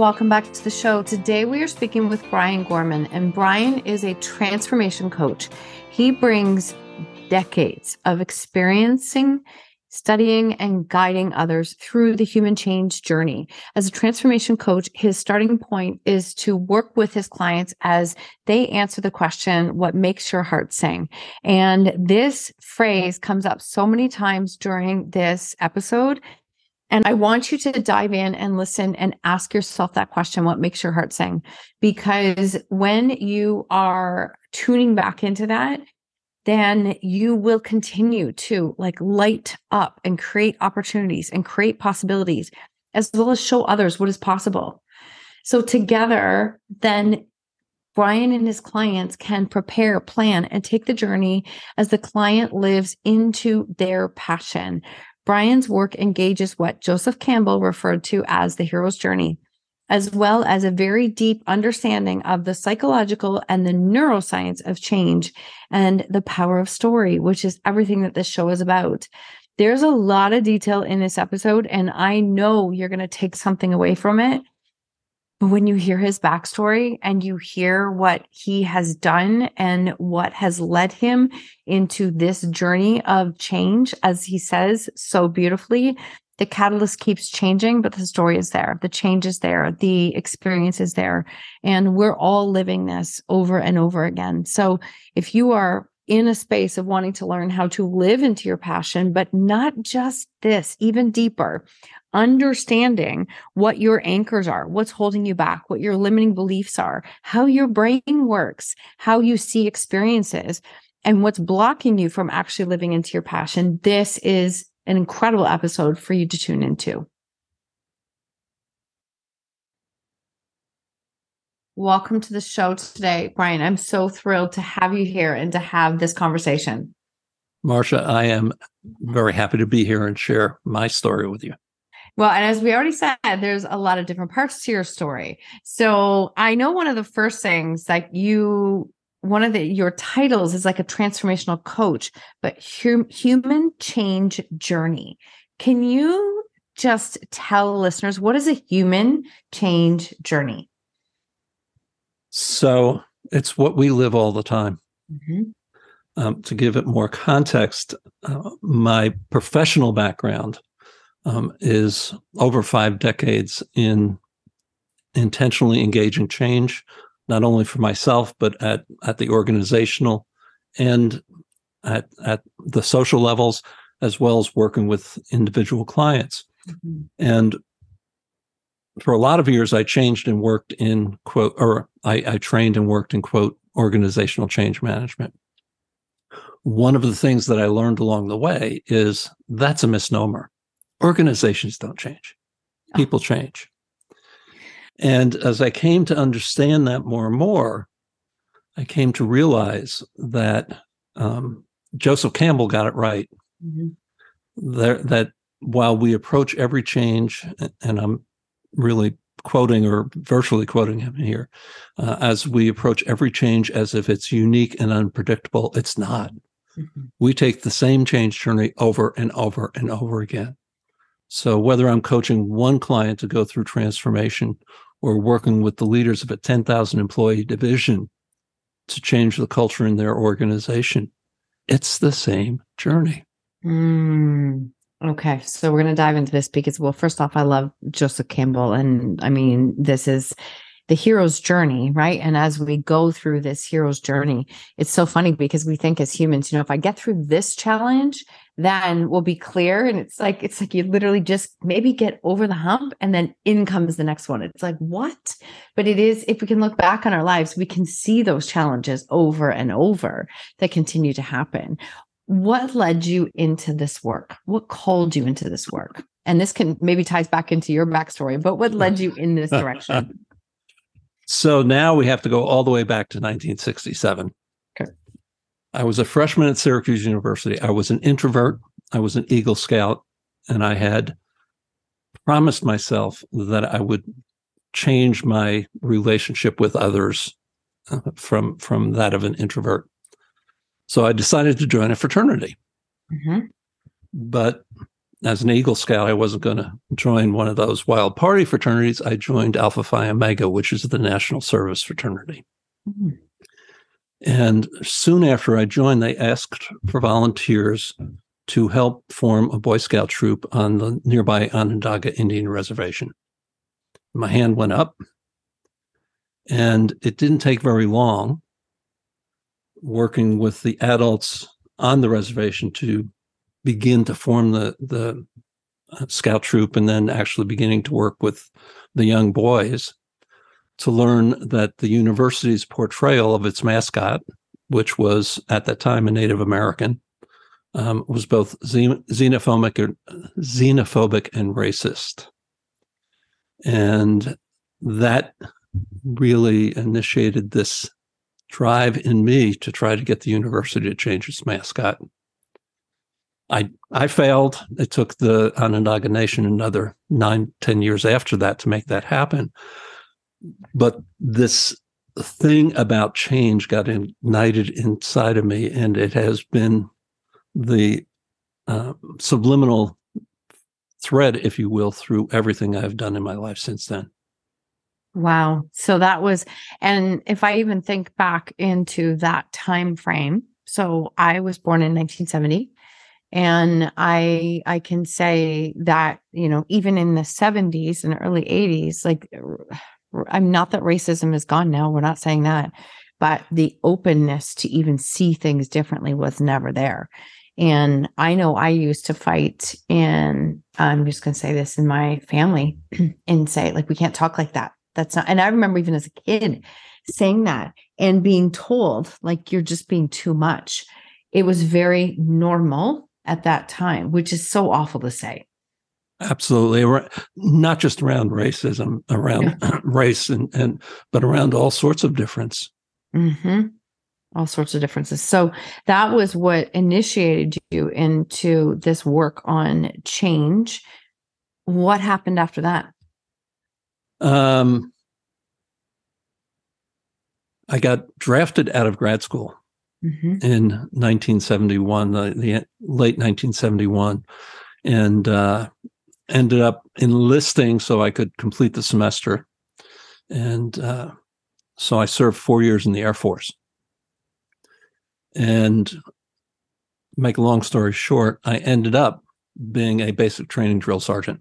Welcome back to the show. Today we are speaking with Brian Gorman, and Brian is a transformation coach. He brings decades of experiencing, studying, and guiding others through the human change journey. As a transformation coach, his starting point is to work with his clients as they answer the question, What makes your heart sing? And this phrase comes up so many times during this episode and I want you to dive in and listen and ask yourself that question what makes your heart sing? Because when you are tuning back into that, then you will continue to like light up and create opportunities and create possibilities, as well as show others what is possible. So, together, then Brian and his clients can prepare, plan, and take the journey as the client lives into their passion, Brian's work engages what Joseph Campbell referred to as the hero's journey, as well as a very deep understanding of the psychological and the neuroscience of change and the power of story, which is everything that this show is about. There's a lot of detail in this episode, and I know you're going to take something away from it. When you hear his backstory and you hear what he has done and what has led him into this journey of change, as he says so beautifully, the catalyst keeps changing, but the story is there. The change is there. The experience is there. And we're all living this over and over again. So if you are in a space of wanting to learn how to live into your passion, but not just this, even deeper, understanding what your anchors are, what's holding you back, what your limiting beliefs are, how your brain works, how you see experiences, and what's blocking you from actually living into your passion. This is an incredible episode for you to tune into. Welcome to the show today, Brian. I'm so thrilled to have you here and to have this conversation. Marsha, I am very happy to be here and share my story with you. Well, and as we already said, there's a lot of different parts to your story. So I know one of the first things like you, one of the your titles is like a transformational coach, but hum, human change journey. Can you just tell listeners what is a human change journey? So it's what we live all the time. Mm-hmm. Um, to give it more context, uh, my professional background um, is over five decades in intentionally engaging change, not only for myself, but at, at the organizational and at, at the social levels, as well as working with individual clients. Mm-hmm. And for a lot of years, I changed and worked in quote, or I, I trained and worked in quote, organizational change management. One of the things that I learned along the way is that's a misnomer organizations don't change, oh. people change. And as I came to understand that more and more, I came to realize that um, Joseph Campbell got it right. Mm-hmm. There, that while we approach every change, and I'm really quoting or virtually quoting him here, uh, as we approach every change as if it's unique and unpredictable, it's not. Mm-hmm. We take the same change journey over and over and over again. So whether I'm coaching one client to go through transformation or working with the leaders of a 10,000 employee division to change the culture in their organization, it's the same journey. Mm, okay. So we're going to dive into this because, well, first off, I love Joseph Campbell. And I mean, this is the hero's journey, right? And as we go through this hero's journey, it's so funny because we think as humans, you know, if I get through this challenge, then we'll be clear. And it's like, it's like you literally just maybe get over the hump and then in comes the next one. It's like, what? But it is, if we can look back on our lives, we can see those challenges over and over that continue to happen. What led you into this work? What called you into this work? And this can maybe ties back into your backstory, but what led you in this direction? So now we have to go all the way back to 1967. I was a freshman at Syracuse University. I was an introvert. I was an Eagle Scout, and I had promised myself that I would change my relationship with others uh, from from that of an introvert. So I decided to join a fraternity. Mm-hmm. But as an Eagle Scout, I wasn't going to join one of those wild party fraternities. I joined Alpha Phi Omega, which is the National Service Fraternity. Mm-hmm. And soon after I joined, they asked for volunteers to help form a Boy Scout troop on the nearby Onondaga Indian Reservation. My hand went up, and it didn't take very long working with the adults on the reservation to begin to form the the uh, scout troop and then actually beginning to work with the young boys to learn that the university's portrayal of its mascot, which was at that time a Native American, um, was both xenophobic, xenophobic and racist, and that really initiated this drive in me to try to get the university to change its mascot. I I failed. It took the Onondaga Nation another nine, ten years after that to make that happen. But this thing about change got ignited inside of me, and it has been the uh, subliminal thread, if you will, through everything I've done in my life since then. Wow. So that was, and if I even think back into that time frame, so I was born in 1970 and i i can say that you know even in the 70s and early 80s like i'm not that racism is gone now we're not saying that but the openness to even see things differently was never there. And i know i used to fight and i'm just going to say this in my family and say like we can't talk like that. That's not and i remember even as a kid saying that and being told like you're just being too much. It was very normal at that time, which is so awful to say. Absolutely, not just around racism, around yeah. race, and and but around all sorts of difference. Mm-hmm. All sorts of differences. So that was what initiated you into this work on change. What happened after that? Um, I got drafted out of grad school mm-hmm. in 1971, the, the, late 1971, and uh, ended up enlisting so I could complete the semester. And uh, so I served four years in the Air Force. And make a long story short, I ended up being a basic training drill sergeant,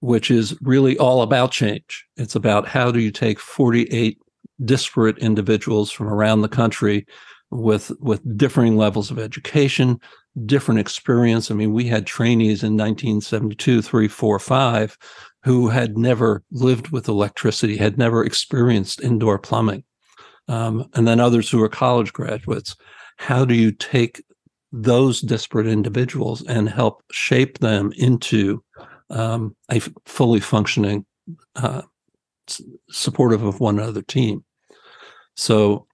which is really all about change. It's about how do you take 48 disparate individuals from around the country with with differing levels of education, different experience. I mean, we had trainees in 1972, three, four, five, who had never lived with electricity, had never experienced indoor plumbing, um, and then others who were college graduates. How do you take those disparate individuals and help shape them into um, a fully functioning, uh, supportive of one another team? So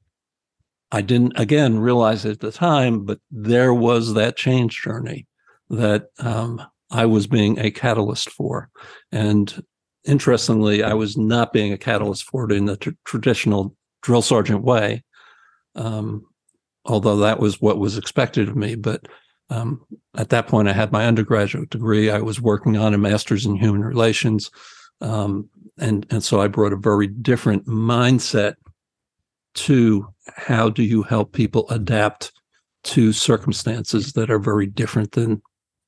I didn't, again, realize at the time, but there was that change journey that um, I was being a catalyst for. And interestingly, I was not being a catalyst for it in the tr- traditional drill sergeant way, um, although that was what was expected of me. But um, at that point, I had my undergraduate degree. I was working on a master's in human relations. Um, and, and so I brought a very different mindset to how do you help people adapt to circumstances that are very different than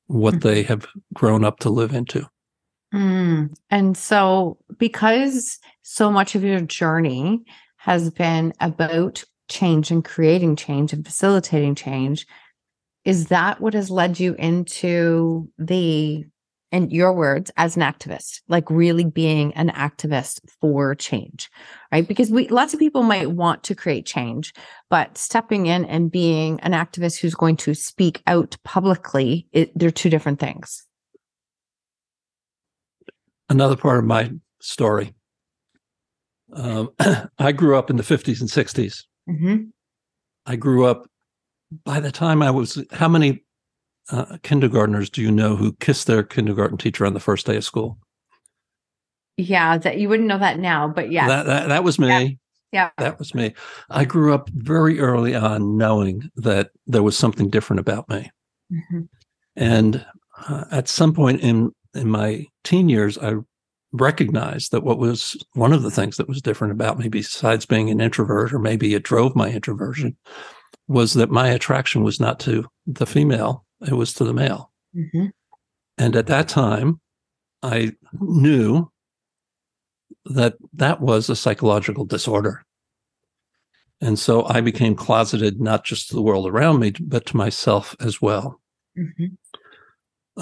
what mm-hmm. they have grown up to live into. Mm. And so, because so much of your journey has been about change and creating change and facilitating change, is that what has led you into the in your words as an activist like really being an activist for change right? Because we lots of people might want to create change but stepping in and being an activist who's going to speak out publicly it, they're two different things. Another part of my story. Um, i grew up in the 50s and 60s mm-hmm. i grew up by the time i was how many uh, kindergartners do you know who kissed their kindergarten teacher on the first day of school? Yeah, that you wouldn't know that now, but yeah, that, that, that was me. Yeah. yeah. that was me. I grew up very early on knowing that there was something different about me, mm-hmm. and uh, at some point in in my teen years, I recognized that what was one of the things that was different about me, besides being an introvert, or maybe it drove my introversion, was that my attraction was not to the female it was to the male. Mm-hmm. And at that time, I knew that that was a psychological disorder. And so I became closeted, not just to the world around me, but to myself as well. Mm-hmm.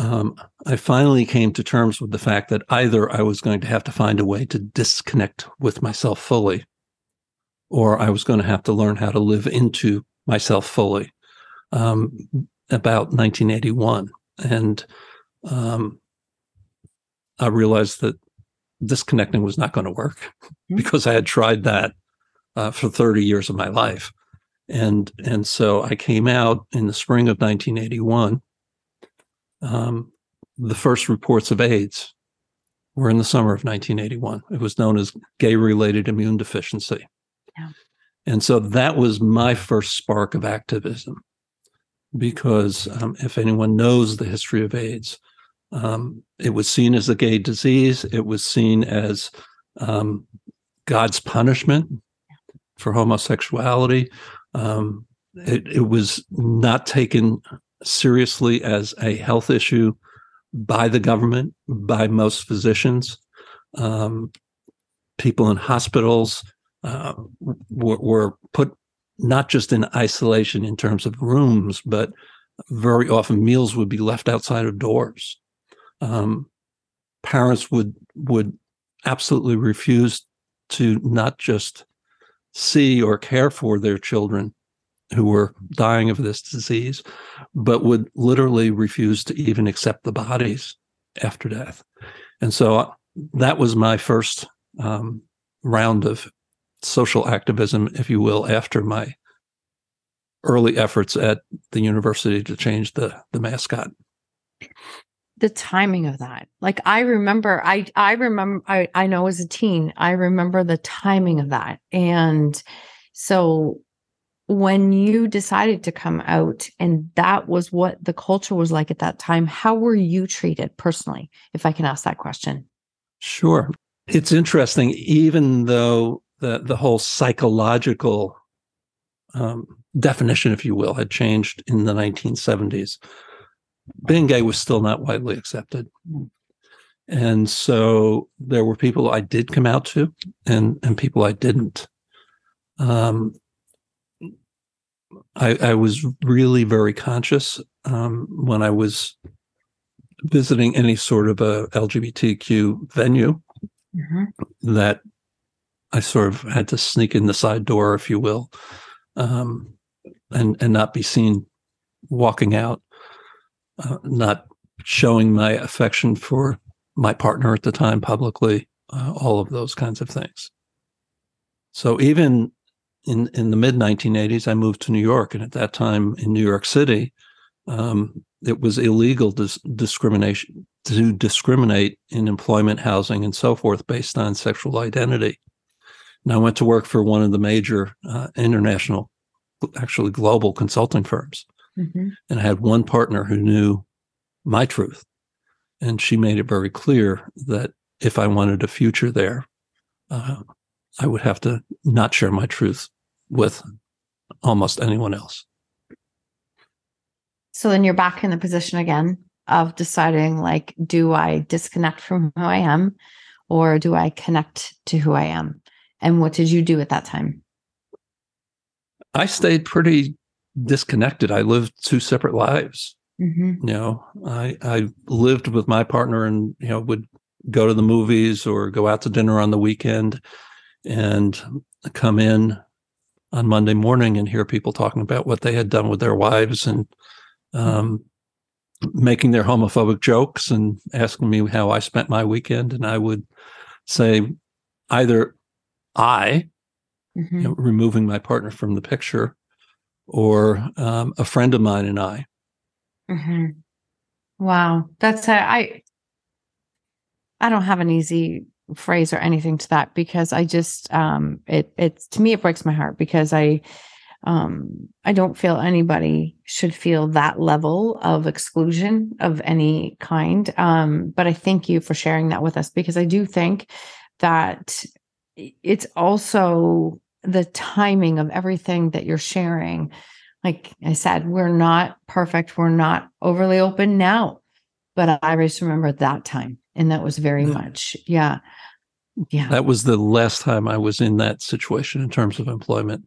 Um, I finally came to terms with the fact that either I was going to have to find a way to disconnect with myself fully, or I was going to have to learn how to live into myself fully. Um, about 1981. And um, I realized that disconnecting was not going to work mm-hmm. because I had tried that uh, for 30 years of my life. And, and so I came out in the spring of 1981. Um, the first reports of AIDS were in the summer of 1981. It was known as gay related immune deficiency. Yeah. And so that was my first spark of activism because um, if anyone knows the history of AIDS, um, it was seen as a gay disease. It was seen as um, God's punishment for homosexuality. Um, it, it, was not taken seriously as a health issue by the government, by most physicians. Um, people in hospitals uh, were, were put not just in isolation in terms of rooms, but very often meals would be left outside of doors. Um, parents would would absolutely refuse to not just see or care for their children who were dying of this disease, but would literally refuse to even accept the bodies after death. And so uh, that was my first um, round of social activism, if you will, after my early efforts at the university to change the the mascot. The timing of that. Like I remember I I remember I I know as a teen, I remember the timing of that. And so when you decided to come out and that was what the culture was like at that time, how were you treated personally, if I can ask that question? Sure. It's interesting, even though the the whole psychological um, definition, if you will, had changed in the 1970s. Being gay was still not widely accepted. And so there were people I did come out to and, and people I didn't. Um, I, I was really very conscious um, when I was visiting any sort of a LGBTQ venue mm-hmm. that I sort of had to sneak in the side door, if you will, um, and and not be seen walking out, uh, not showing my affection for my partner at the time publicly, uh, all of those kinds of things. So even in in the mid 1980s, I moved to New York, and at that time in New York City, um, it was illegal dis- discrimination to discriminate in employment, housing, and so forth based on sexual identity. And I went to work for one of the major uh, international, actually global consulting firms. Mm-hmm. And I had one partner who knew my truth. And she made it very clear that if I wanted a future there, uh, I would have to not share my truth with almost anyone else. So then you're back in the position again of deciding like, do I disconnect from who I am or do I connect to who I am? And what did you do at that time? I stayed pretty disconnected. I lived two separate lives. Mm-hmm. You know, I I lived with my partner and you know would go to the movies or go out to dinner on the weekend and come in on Monday morning and hear people talking about what they had done with their wives and um, making their homophobic jokes and asking me how I spent my weekend. And I would say either I, mm-hmm. you know, removing my partner from the picture, or um, a friend of mine and I. Mm-hmm. Wow, that's a, I. I don't have an easy phrase or anything to that because I just um it it's to me it breaks my heart because I um I don't feel anybody should feel that level of exclusion of any kind um but I thank you for sharing that with us because I do think that it's also the timing of everything that you're sharing. Like I said we're not perfect we're not overly open now but I always remember that time and that was very much yeah yeah. That was the last time i was in that situation in terms of employment.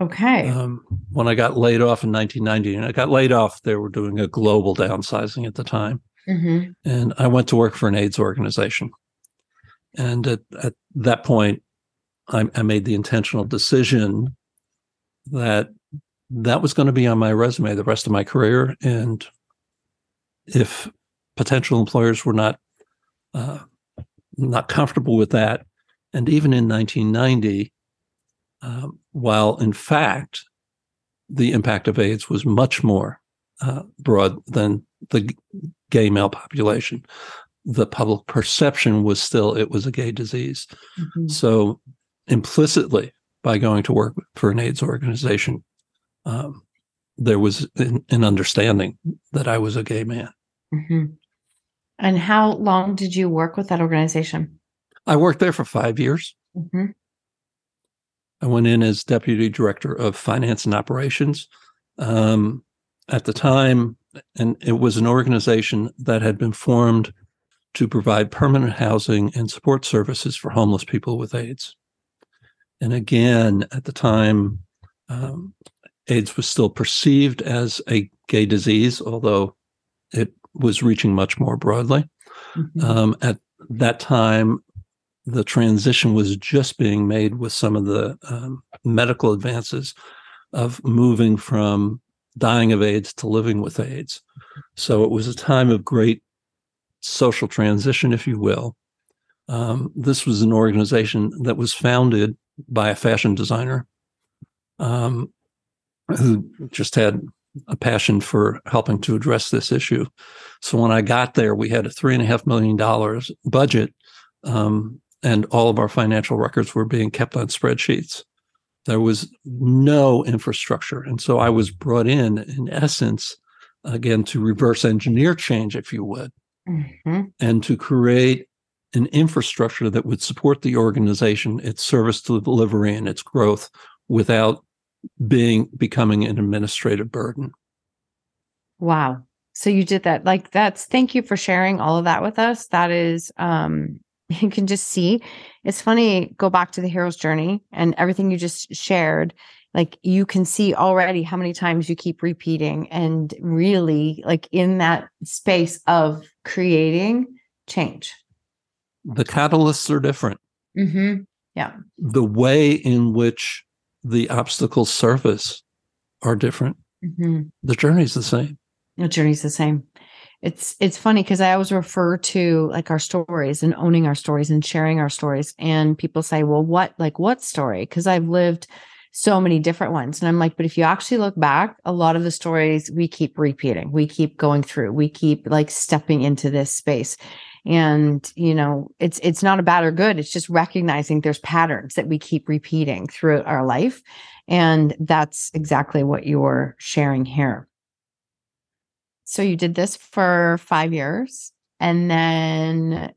Okay. Um, when i got laid off in 1990 and i got laid off they were doing a global downsizing at the time. Mm-hmm. and i went to work for an aids organization. And at, at that point I, I made the intentional decision that that was going to be on my resume the rest of my career and if potential employers were not uh, not comfortable with that. And even in 1990, um, while in fact the impact of AIDS was much more uh, broad than the gay male population, the public perception was still it was a gay disease. Mm-hmm. So implicitly, by going to work for an AIDS organization, um, there was an, an, understanding that I was a gay man. Mm-hmm. And how long did you work with that organization? I worked there for five years. Mm-hmm. I went in as deputy director of finance and operations. Um, at the time, and it was an organization that had been formed to provide permanent housing and support services for homeless people with AIDS. And again, at the time, um, AIDS was still perceived as a gay disease, although it was reaching much more broadly. Mm-hmm. Um, at that time, the transition was just being made with some of the um, medical advances of moving from dying of AIDS to living with AIDS. So it was a time of great social transition, if you will. Um, this was an organization that was founded by a fashion designer um, who just had a passion for helping to address this issue. So when I got there, we had a three and a half million dollars budget, um, and all of our financial records were being kept on spreadsheets. There was no infrastructure, and so I was brought in, in essence, again to reverse engineer change, if you would, mm-hmm. and to create an infrastructure that would support the organization, its service to delivery, and its growth without being becoming an administrative burden. Wow. So you did that. Like that's thank you for sharing all of that with us. That is um you can just see. It's funny go back to the hero's journey and everything you just shared. Like you can see already how many times you keep repeating and really like in that space of creating change. The catalysts are different. Mm-hmm. Yeah. The way in which the obstacles surface are different. Mm-hmm. The journey's the same. The journey's the same. It's it's funny because I always refer to like our stories and owning our stories and sharing our stories. And people say, well, what like what story? Because I've lived so many different ones. And I'm like, but if you actually look back, a lot of the stories we keep repeating, we keep going through, we keep like stepping into this space and you know it's it's not a bad or good. It's just recognizing there's patterns that we keep repeating throughout our life. And that's exactly what you're sharing here. So you did this for 5 years and then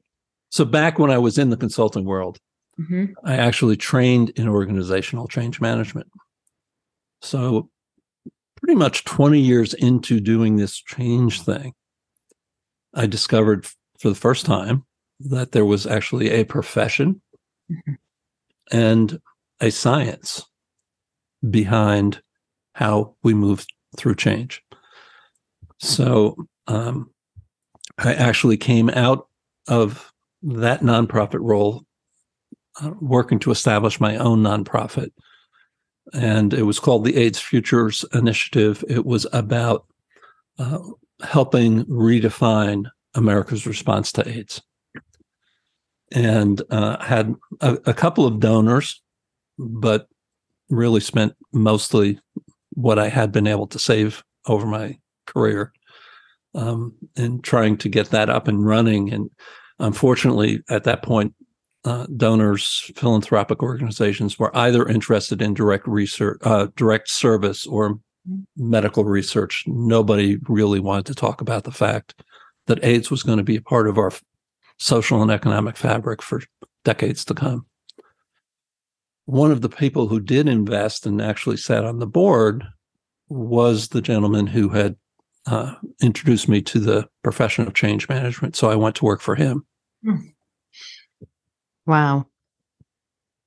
so back when i was in the consulting world mm-hmm. i actually trained in organizational change management. So pretty much 20 years into doing this change thing I discovered for the first time that there was actually a profession mm-hmm. and a science behind how we move through change. So um, I actually came out of that nonprofit role uh, working to establish my own nonprofit. And it was called the AIDS Futures Initiative. It was about uh, helping redefine America's response to AIDS. And uh, had a, a couple of donors, but really spent mostly what I had been able to save over my career um, and trying to get that up and running. And unfortunately, at that point, uh, donors, philanthropic organizations were either interested in direct research, uh, direct service, or medical research. Nobody really wanted to talk about the fact that AIDS was going to be a part of our social and economic fabric for decades to come. One of the people who did invest and actually sat on the board was the gentleman who had uh, introduced me to the profession of change management. So I went to work for him. Hmm. Wow.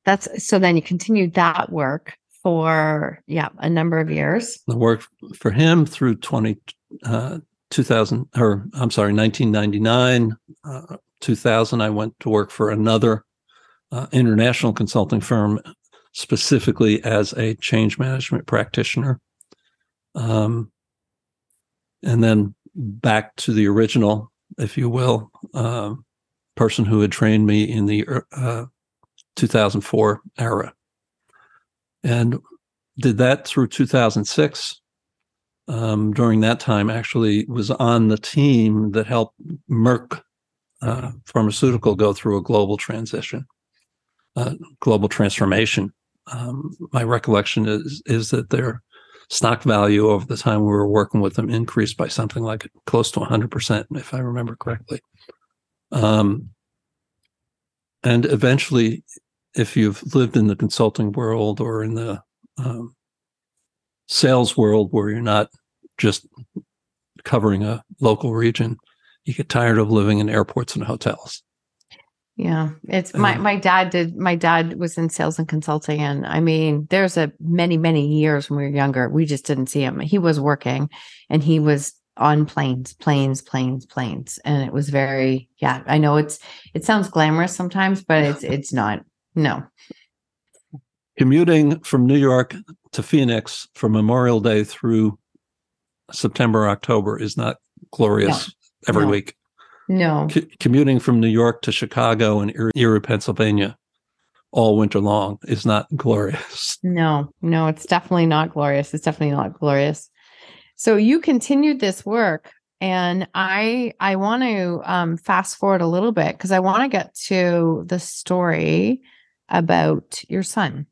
That's so then you continued that work for, yeah, a number of years. The work for him through 20, uh, 2000, or I'm sorry, 1999, uh, 2000, I went to work for another uh, international consulting firm, specifically as a change management practitioner. Um, and then back to the original, if you will, uh, person who had trained me in the uh, 2004 era, and did that through 2006. Um, during that time, actually was on the team that helped Merck uh, Pharmaceutical go through a global transition, uh, global transformation. Um, my recollection is is that they're stock value over the time we were working with them increased by something like close to 100%, if I remember correctly. Um, and eventually, if you've lived in the consulting world or in the um, sales world where you're not just covering a local region, you get tired of living in airports and hotels. Yeah, it's uh, my my dad did. My dad was in sales and consulting, and I mean, there's a many many years when we were younger, we just didn't see him. He was working, and he was on planes, planes, planes, planes, and it was very yeah. I know it's it sounds glamorous sometimes, but it's it's not. No. Commuting from New York to Phoenix from Memorial Day through September October is not glorious no. every no. week. No. C- commuting from New York to Chicago and Erie, Erie, Pennsylvania all winter long is not glorious. No, no, it's definitely not glorious. It's definitely not glorious. So you continued this work and I I want to um, fast forward a little bit because I want to get to the story about your son.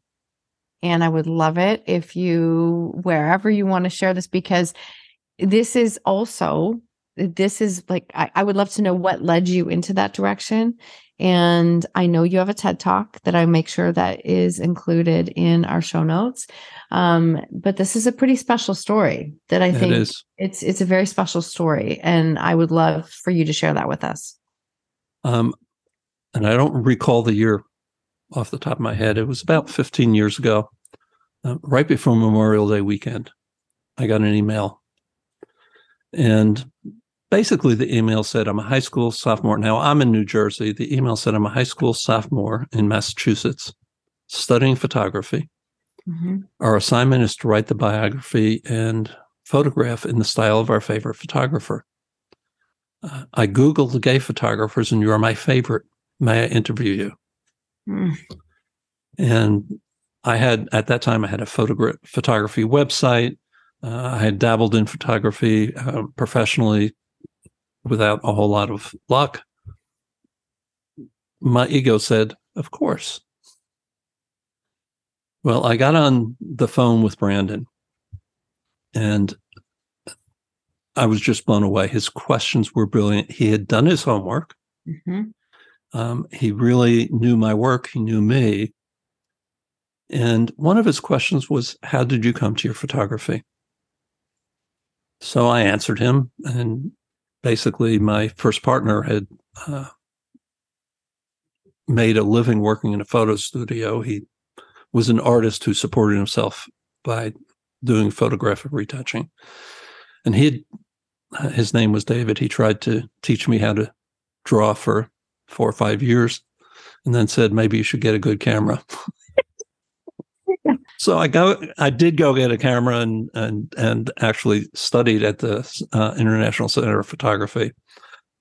And I would love it if you wherever you want to share this because this is also this is like I, I, would love to know what led you into that direction. And i know you have a ted talk that i make sure that is included in our show notes. Um, but this is a pretty special story that i think it's it's a very special story and i would love for you to share that with us. Um, and i don't recall the year off the top of my head. It was about 15 years ago uh, right before memorial day weekend i got an email. And basically the email said i'm a high school sophomore. Now i'm in new jersey. The email said i'm a high school sophomore in massachusetts studying photography. Mm-hmm. our assignment is to write the biography and photograph in the style of our favorite photographer. Uh, i googled the gay photographers and you're my favorite. May i interview you mm. and i had at that time i had a photogra- photography website uh, I had dabbled in photography uh, professionally without a whole lot of luck. My ego said, Of course. Well, I got on the phone with Brandon and I was just blown away. His questions were brilliant. He had done his homework. Mm-hmm. Um, he really knew my work. He knew me. And one of his questions was, How did you come to your photography? So I answered him and basically my first partner had uh, made a living working in a photo studio. He was an artist who supported himself by doing photographic retouching. And he uh, his name was David. He tried to teach me how to draw for four or five years and then said, maybe you should get a good camera. so I go, I did go get a camera and, and, and actually studied at the uh, International Center of Photography.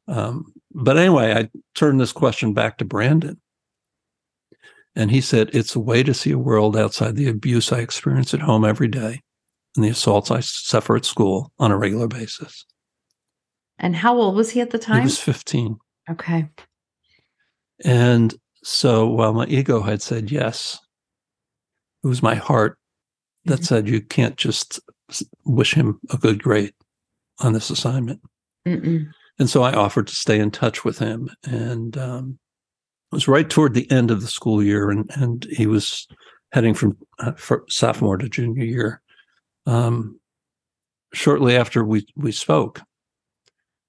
Um, but anyway, I turned this question back to Brandon. And he said, It's a way to see a world outside the abuse I experience at home every day and the assaults I suffer at school on a regular basis. And how old was he at the time? He was 15. Okay. And so while my ego had said yes, it was my heart that mm-hmm. said, You can't just wish him a good grade on this assignment. Mm-mm. And so I offered to stay in touch with him. And um, it was right toward the end of the school year, and and he was heading from uh, sophomore to junior year. Um, shortly after we we spoke,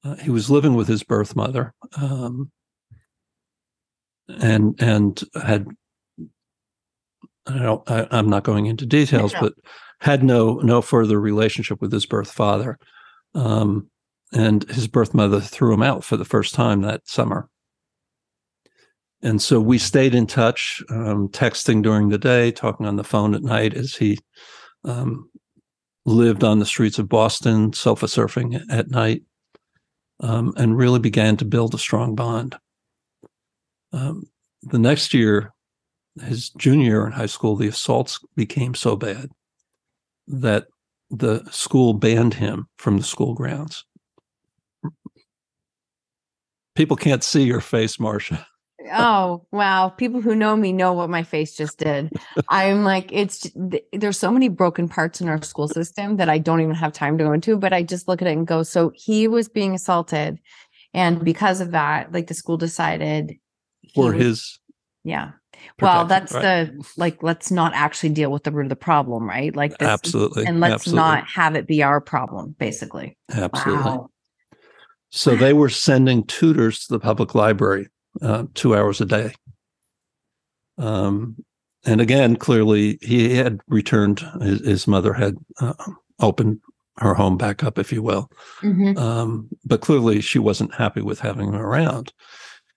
uh, he was living with his birth mother, um, and and had I don't I, am not going into details, no. but had no no further relationship with his birth father. Um, and his birth mother threw him out for the first time that summer. And so we stayed in touch, um, texting during the day, talking on the phone at night as he um, lived on the streets of Boston, sofa surfing at night, um, and really began to build a strong bond. Um, the next year, his junior year in high school, the assaults became so bad that the school banned him from the school grounds. People can't see your face, Marsha. Oh wow. People who know me know what my face just did. I'm like it's there's so many broken parts in our school system that i don't even have time to go into but i just look at it and go so he was being assaulted. And because of that like the school decided for was, his yeah well that's right? the like let's not actually deal with the root of the problem right like this, absolutely and let's absolutely. not have it be our problem basically absolutely wow. so they were sending tutors to the public library uh, two hours a day. Um, and again, clearly, he had returned. His, his mother had uh, opened her home back up, if you will. Mm-hmm. Um, but clearly, she wasn't happy with having him around,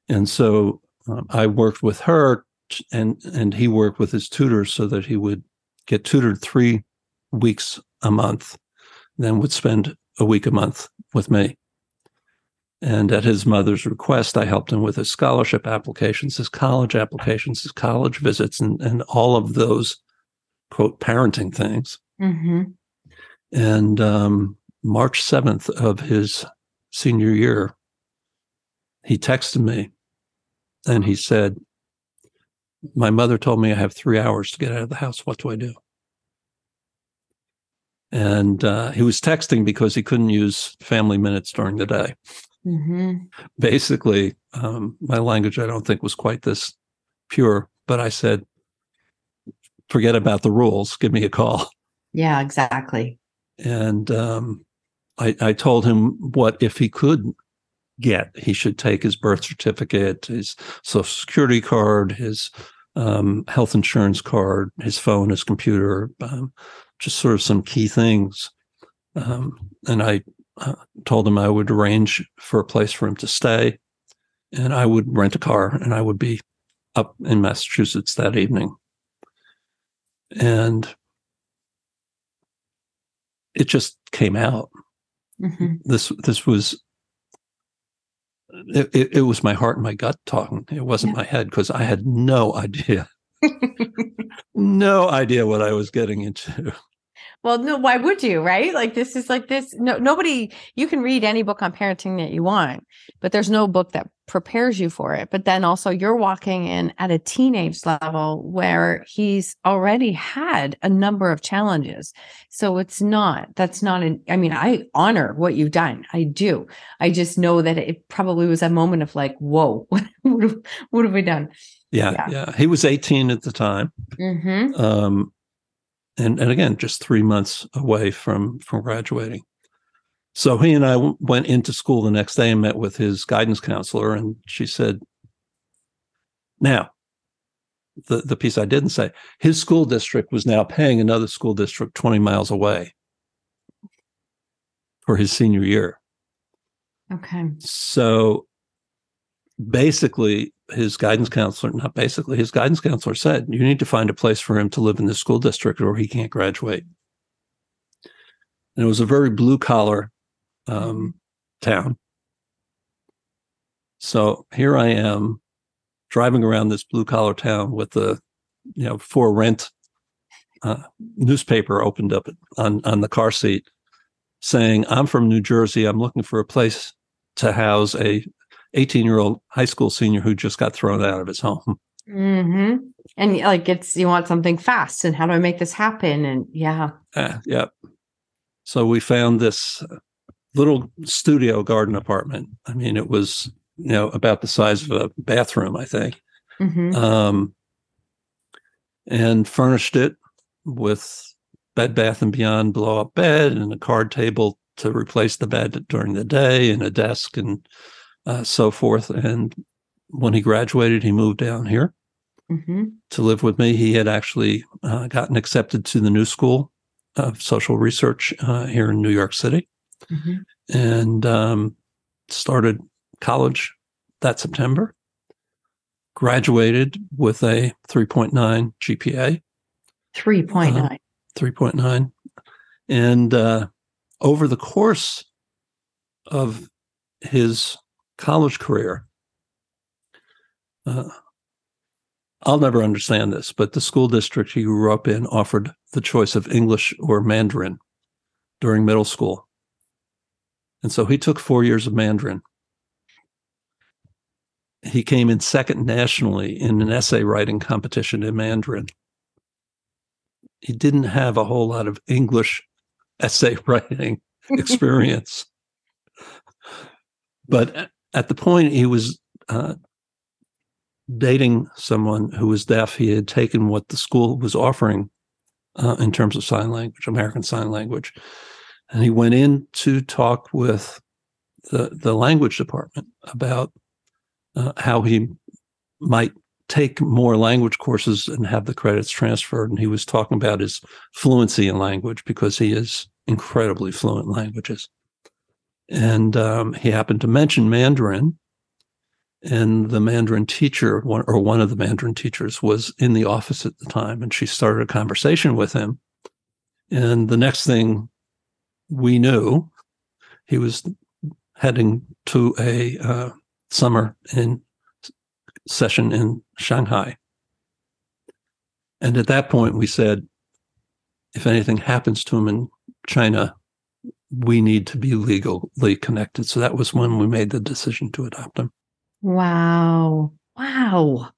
and so um, I worked with her, and and he worked with his tutors so that he would get tutored three weeks a month, then would spend a week a month with me. And at his mother's request, I helped him with his scholarship applications, his college applications, his college visits, and, and all of those, quote, parenting things. Mm-hmm. And um, March 7th of his senior year, he texted me and he said, My mother told me I have three hours to get out of the house. What do I do? And uh, he was texting because he couldn't use family minutes during the day. Mm-hmm. Basically, um, my language I don't think was quite this pure, but I said, forget about the rules, give me a call. Yeah, exactly. And um, I, I told him what if he could get, he should take his birth certificate, his social security card, his um, health insurance card, his phone, his computer, um, just sort of some key things. Um, and I uh, told him I would arrange for a place for him to stay, and I would rent a car, and I would be up in Massachusetts that evening. And it just came out. Mm-hmm. This this was it, it, was my heart and my gut talking. It wasn't yeah. my head because I had no idea, no idea what I was getting into. Well, no, why would you? Right? Like this is like this. No, nobody. You can read any book on parenting that you want, but there's no book that prepares you for it. But then also, you're walking in at a teenage level where he's already had a number of challenges. So it's not. That's not an. I mean, I honor what you've done. I do. I just know that it probably was a moment of like, whoa, what, have, what have we done? Yeah, yeah, yeah. He was 18 at the time. Mm-hmm. Um, and and again just three months away from from graduating So he and I w- went into school the next day and met with his guidance counselor, and she said, "Now, the the piece I didn't say, his school district was now paying another school district twenty miles away for his senior year. Okay. So basically, his guidance counselor, not basically, his guidance counselor said, you need to find a place for him to live in the school district or he can't graduate. And it was a very blue collar um, town. So here I am driving around this blue collar town with the, you know, for rent uh, newspaper opened up on, on the car seat saying, I'm from New Jersey. I'm looking for a place to house a 18 year old high school senior who just got thrown out of his home. Mm-hmm. And like it's, you want something fast and how do I make this happen? And yeah. Uh, yep. So we found this little studio garden apartment. I mean, it was, you know, about the size of a bathroom, I think. Mm-hmm. Um, and furnished it with Bed Bath and Beyond blow up bed and a card table to replace the bed during the day and a desk and uh, so forth. And when he graduated, he moved down here mm-hmm. to live with me. He had actually uh, gotten accepted to the new school of social research uh, here in New York City mm-hmm. and um, started college that September. Graduated with a 3.9 GPA. 3.9. 3.9. And uh, over the course of his college career, uh, I'll never understand this, but the school district he grew up in offered the choice of English or Mandarin during middle school. And so he took four years of Mandarin. He came in second nationally in an essay writing competition in Mandarin he didn't have a whole lot of English essay writing experience. but at the point he was uh, dating someone who was deaf, he had taken what the school was offering uh, in terms of sign language, American Sign Language, and he went in to talk with the the language department about uh, how he might take more language courses and have the credits transferred. And he was talking about his fluency in language because he is incredibly fluent in languages. And um, he happened to mention Mandarin. And the Mandarin teacher, one, or one of the Mandarin teachers, was in the office at the time. And she started a conversation with him. And the next thing we knew, he was heading to a uh, summer in session in Shanghai. And at that point, we said, if anything happens to him in China, we need to be legally connected. So that was when we made the decision to adopt him. Wow. Wow.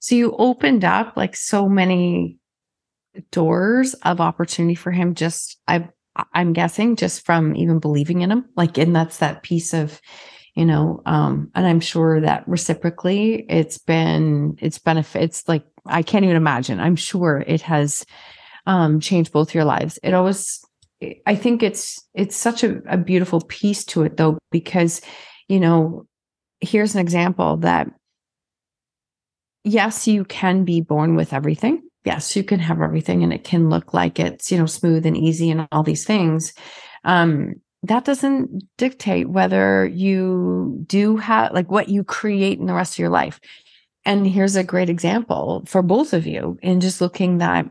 So you opened up like so many doors of opportunity for him just I I'm guessing just from even believing in him. Like and that's that piece of you know um and i'm sure that reciprocally it's been it's benefits like i can't even imagine i'm sure it has um changed both your lives it always i think it's it's such a, a beautiful piece to it though because you know here's an example that yes you can be born with everything yes you can have everything and it can look like it's you know smooth and easy and all these things um that doesn't dictate whether you do have like what you create in the rest of your life. And here's a great example for both of you in just looking that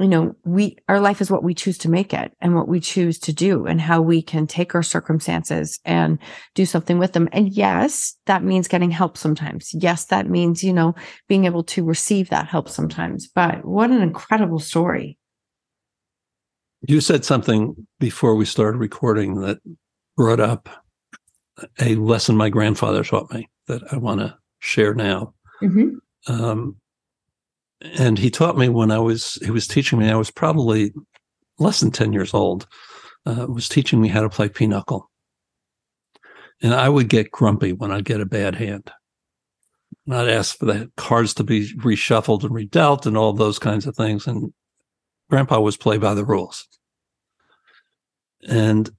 you know we our life is what we choose to make it and what we choose to do and how we can take our circumstances and do something with them and yes that means getting help sometimes yes that means you know being able to receive that help sometimes but what an incredible story you said something before we started recording that brought up a lesson my grandfather taught me that I want to share now. Mm-hmm. Um, and he taught me when I was, he was teaching me, I was probably less than 10 years old, uh, was teaching me how to play pinochle. And I would get grumpy when I'd get a bad hand. And I'd ask for the cards to be reshuffled and redealt and all those kinds of things. And grandpa was play by the rules. And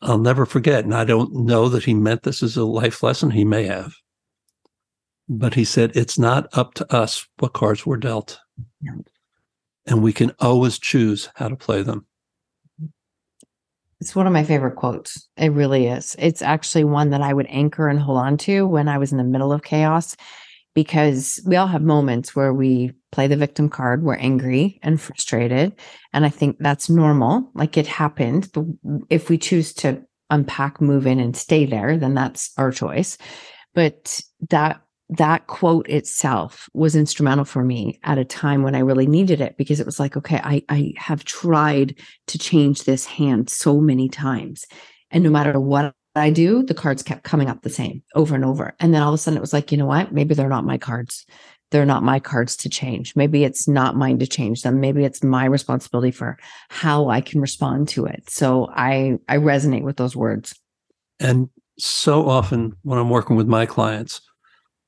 I'll never forget. And I don't know that he meant this as a life lesson. He may have. But he said, it's not up to us what cards were dealt. And we can always choose how to play them. It's one of my favorite quotes. It really is. It's actually one that I would anchor and hold on to when I was in the middle of chaos because we all have moments where we play the victim card, we're angry and frustrated. And I think that's normal. Like it happened. If we choose to unpack, move in, and stay there, then that's our choice. But that that quote itself was instrumental for me at a time when I really needed it because it was like, okay, I, I have tried to change this hand so many times. And no matter what I do, the cards kept coming up the same over and over. And then all of a sudden it was like, you know what? Maybe they're not my cards. They're not my cards to change. Maybe it's not mine to change them. Maybe it's my responsibility for how I can respond to it. So I I resonate with those words. And so often when I'm working with my clients,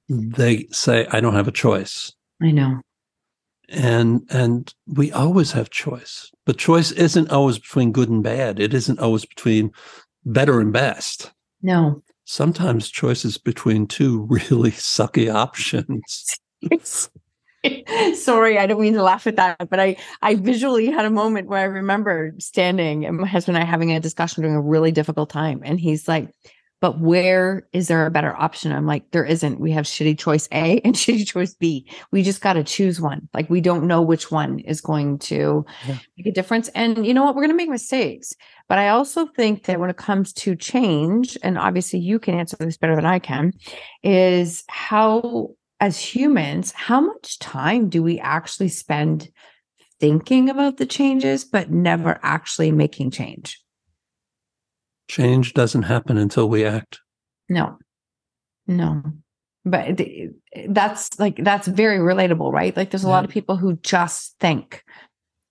they say, I don't have a choice. I know. And and we always have choice. But choice isn't always between good and bad. It isn't always between better and best. No. Sometimes choice is between two really sucky options. Sorry, I don't mean to laugh at that, but I I visually had a moment where I remember standing and my husband and I having a discussion during a really difficult time. And he's like, but where is there a better option? I'm like, there isn't. We have shitty choice A and shitty choice B. We just got to choose one. Like, we don't know which one is going to yeah. make a difference. And you know what? We're going to make mistakes. But I also think that when it comes to change, and obviously you can answer this better than I can, is how, as humans, how much time do we actually spend thinking about the changes, but never actually making change? Change doesn't happen until we act. No, no. But that's like, that's very relatable, right? Like, there's a yeah. lot of people who just think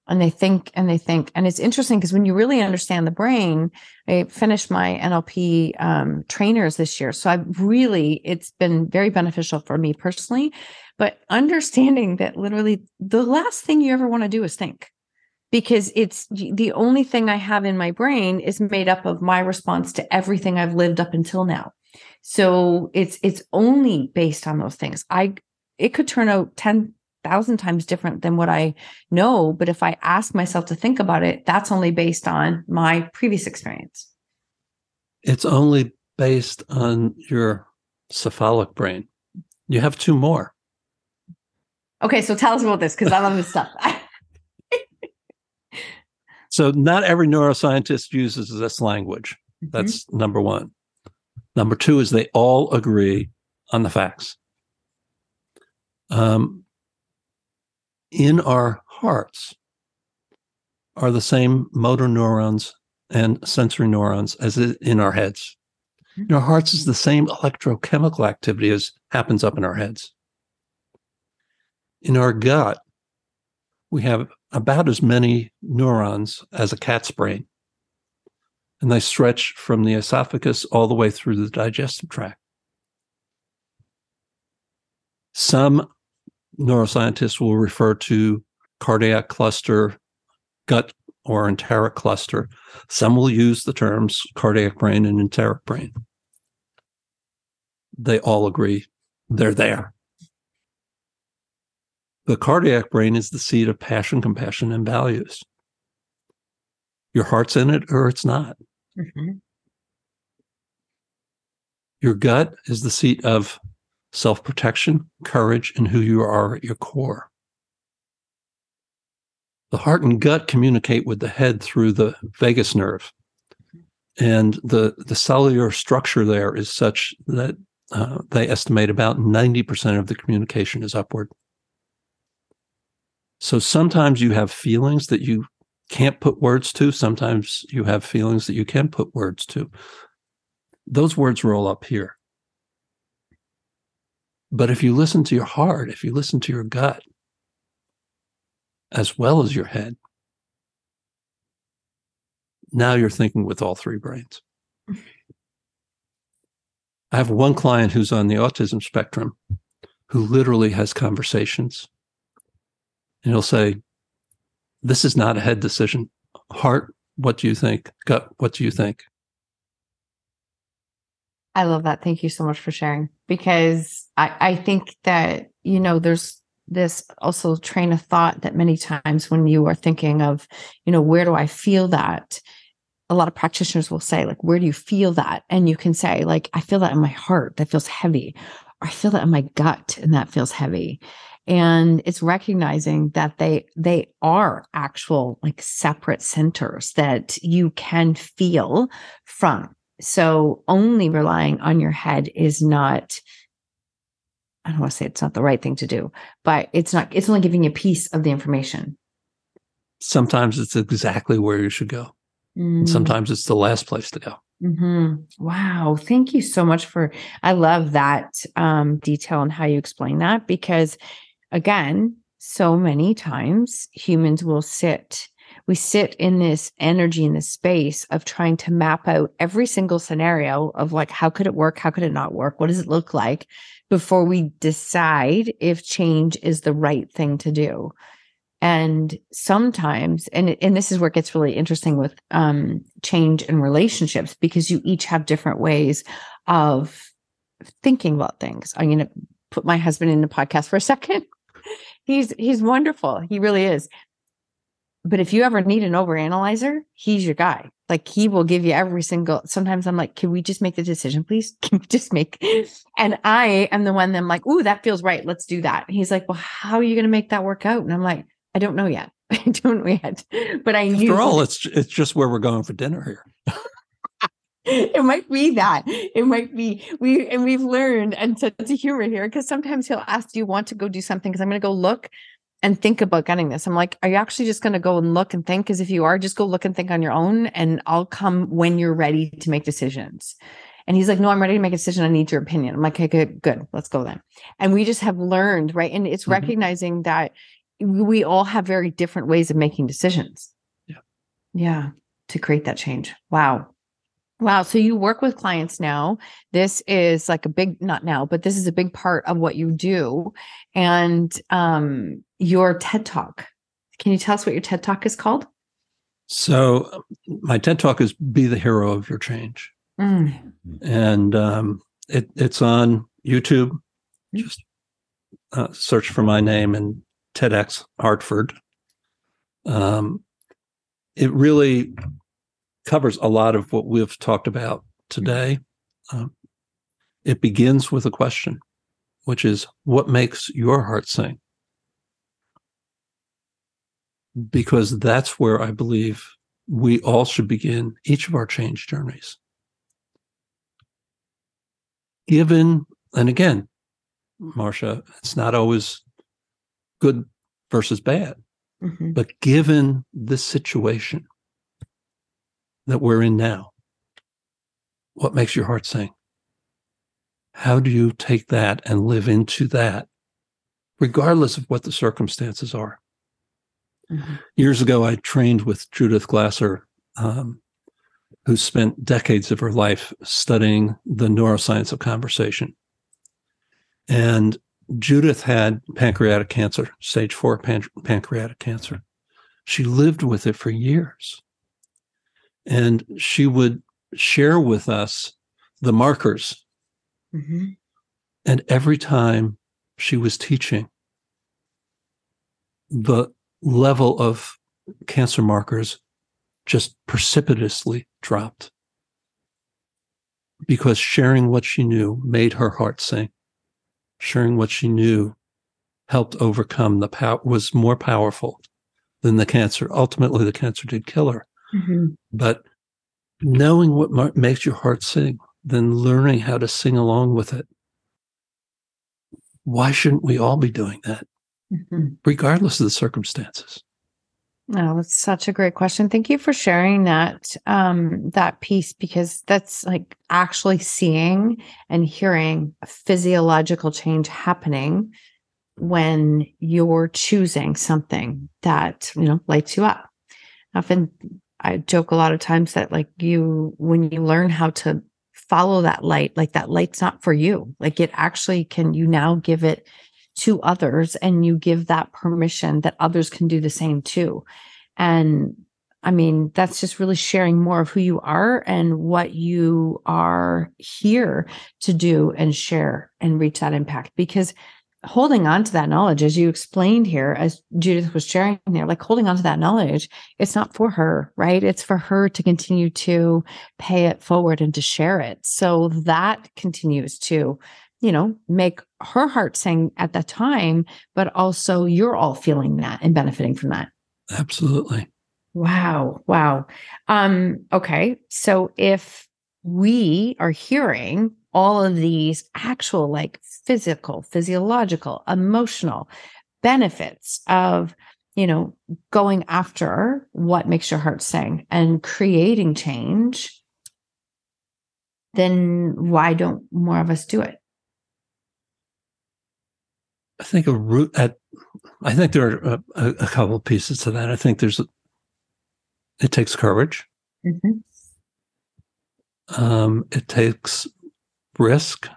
and they think and they think. And it's interesting because when you really understand the brain, I finished my NLP um, trainers this year. So I've really, it's been very beneficial for me personally. But understanding that literally the last thing you ever want to do is think because it's the only thing I have in my brain is made up of my response to everything I've lived up until now. So it's it's only based on those things. I it could turn out 10,000 times different than what I know, but if I ask myself to think about it, that's only based on my previous experience. It's only based on your cephalic brain. You have two more. Okay, so tell us about this because I love this stuff. So not every neuroscientist uses this language. Mm-hmm. That's number one. Number two is they all agree on the facts. Um, in our hearts are the same motor neurons and sensory neurons as in our heads. Mm-hmm. In our hearts is the same electrochemical activity as happens up in our heads. In our gut, we have about as many neurons as a cat's brain. And they stretch from the esophagus all the way through the digestive tract. Some neuroscientists will refer to cardiac cluster, gut or enteric cluster. Some will use the terms cardiac brain and enteric brain. They all agree they're there. The cardiac brain is the seat of passion, compassion, and values. Your heart's in it or it's not. Mm-hmm. Your gut is the seat of self protection, courage, and who you are at your core. The heart and gut communicate with the head through the vagus nerve. And the, the cellular structure there is such that uh, they estimate about 90% of the communication is upward. So sometimes you have feelings that you can't put words to. Sometimes you have feelings that you can put words to. Those words roll up here. But if you listen to your heart, if you listen to your gut, as well as your head, now you're thinking with all three brains. I have one client who's on the autism spectrum who literally has conversations and he'll say, This is not a head decision. Heart, what do you think? Gut, what do you think? I love that. Thank you so much for sharing because I, I think that, you know, there's this also train of thought that many times when you are thinking of, you know, where do I feel that? A lot of practitioners will say, like, where do you feel that? And you can say, like, I feel that in my heart, that feels heavy. I feel that in my gut and that feels heavy. And it's recognizing that they they are actual like separate centers that you can feel from. So only relying on your head is not I don't want to say it's not the right thing to do, but it's not, it's only giving you a piece of the information. Sometimes it's exactly where you should go. Mm. sometimes it's the last place to go. Mm-hmm. Wow. Thank you so much for, I love that um, detail and how you explain that because, again, so many times humans will sit we sit in this energy in this space of trying to map out every single scenario of like how could it work how could it not work what does it look like before we decide if change is the right thing to do and sometimes and and this is where it gets really interesting with um change in relationships because you each have different ways of thinking about things i'm going to put my husband in the podcast for a second he's he's wonderful he really is but if you ever need an overanalyzer, he's your guy. Like he will give you every single. Sometimes I'm like, can we just make the decision, please? Can we just make? And I am the one that I'm like, ooh, that feels right. Let's do that. he's like, well, how are you going to make that work out? And I'm like, I don't know yet. I don't know yet. But I After all, it's it's just where we're going for dinner here. it might be that it might be we and we've learned and sense of humor here because sometimes he'll ask do you want to go do something because i'm going to go look and think about getting this. I'm like, are you actually just going to go and look and think? Because if you are, just go look and think on your own, and I'll come when you're ready to make decisions. And he's like, no, I'm ready to make a decision. I need your opinion. I'm like, okay, good, good. Let's go then. And we just have learned, right? And it's mm-hmm. recognizing that we all have very different ways of making decisions. Yeah. Yeah. To create that change. Wow. Wow. So you work with clients now. This is like a big, not now, but this is a big part of what you do. And um, your TED Talk. Can you tell us what your TED Talk is called? So my TED Talk is "Be the Hero of Your Change," mm. and um, it, it's on YouTube. Mm. Just uh, search for my name and TEDx Hartford. Um, it really covers a lot of what we've talked about today. Um, it begins with a question, which is, "What makes your heart sing?" because that's where I believe we all should begin each of our change journeys. Given, and again, Marsha, it's not always good versus bad, mm-hmm. but given this situation that we're in now, what makes your heart sing? How do you take that and live into that, regardless of what the circumstances are? Mm-hmm. Years ago, I trained with Judith Glaser, um, who spent decades of her life studying the neuroscience of conversation. And Judith had pancreatic cancer, stage four pan- pancreatic cancer. She lived with it for years. And she would share with us the markers. Mm-hmm. And every time she was teaching, the level of cancer markers just precipitously dropped because sharing what she knew made her heart sing. Sharing what she knew helped overcome the power, was more powerful than the cancer. Ultimately, the cancer did kill her. Mm-hmm. But knowing what mar- makes your heart sing, then learning how to sing along with it. Why shouldn't we all be doing that? mm-hmm. regardless of the circumstances? Oh, that's such a great question. Thank you for sharing that um that piece because that's like actually seeing and hearing a physiological change happening when you're choosing something that, you know, lights you up. Often I joke a lot of times that like you when you learn how to follow that light, like that light's not for you. Like it actually can you now give it to others and you give that permission that others can do the same too. And I mean, that's just really sharing more of who you are and what you are here to do and share and reach that impact. Because holding on to that knowledge, as you explained here, as Judith was sharing there, like holding on to that knowledge, it's not for her, right? It's for her to continue to pay it forward and to share it. So that continues to, you know, make her heart sing at that time, but also you're all feeling that and benefiting from that. Absolutely. Wow. Wow. Um, okay. So if we are hearing all of these actual like physical, physiological, emotional benefits of, you know, going after what makes your heart sing and creating change, then why don't more of us do it? I think a root at, I think there are a, a couple of pieces to that. I think there's, it takes courage. Mm-hmm. Um, it takes risk.